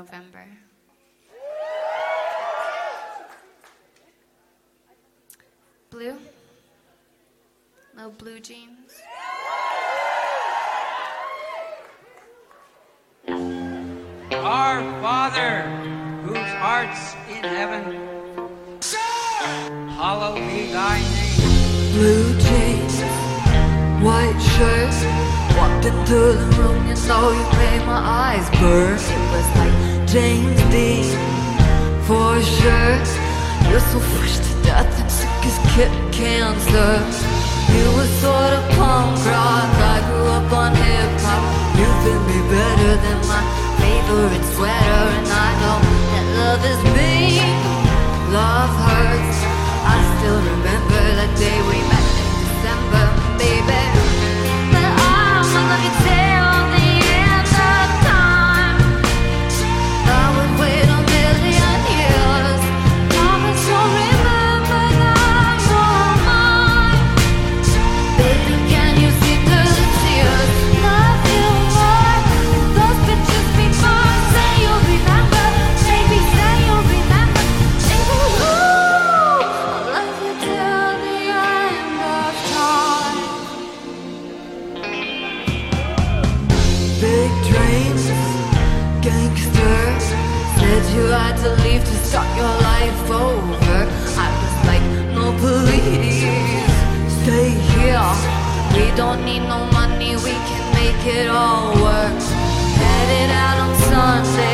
November. Blue? No blue jeans? Our Father, whose art's in heaven, hallowed be thy name. Blue jeans, white shirts, Walked into the room, you oh, saw you made my eyes burn. James Dean, for sure. You're so fresh to death and sick as kid cancer. You were sort of punk rock. I grew up on hip hop. You fit me better than my favorite sweater, and I know that love is big. Love hurts. I still remember that day Big dreams, gangsters. Said you had to leave to start your life over. I was like, no, please, stay here. We don't need no money, we can make it all work. Headed out on Sunday.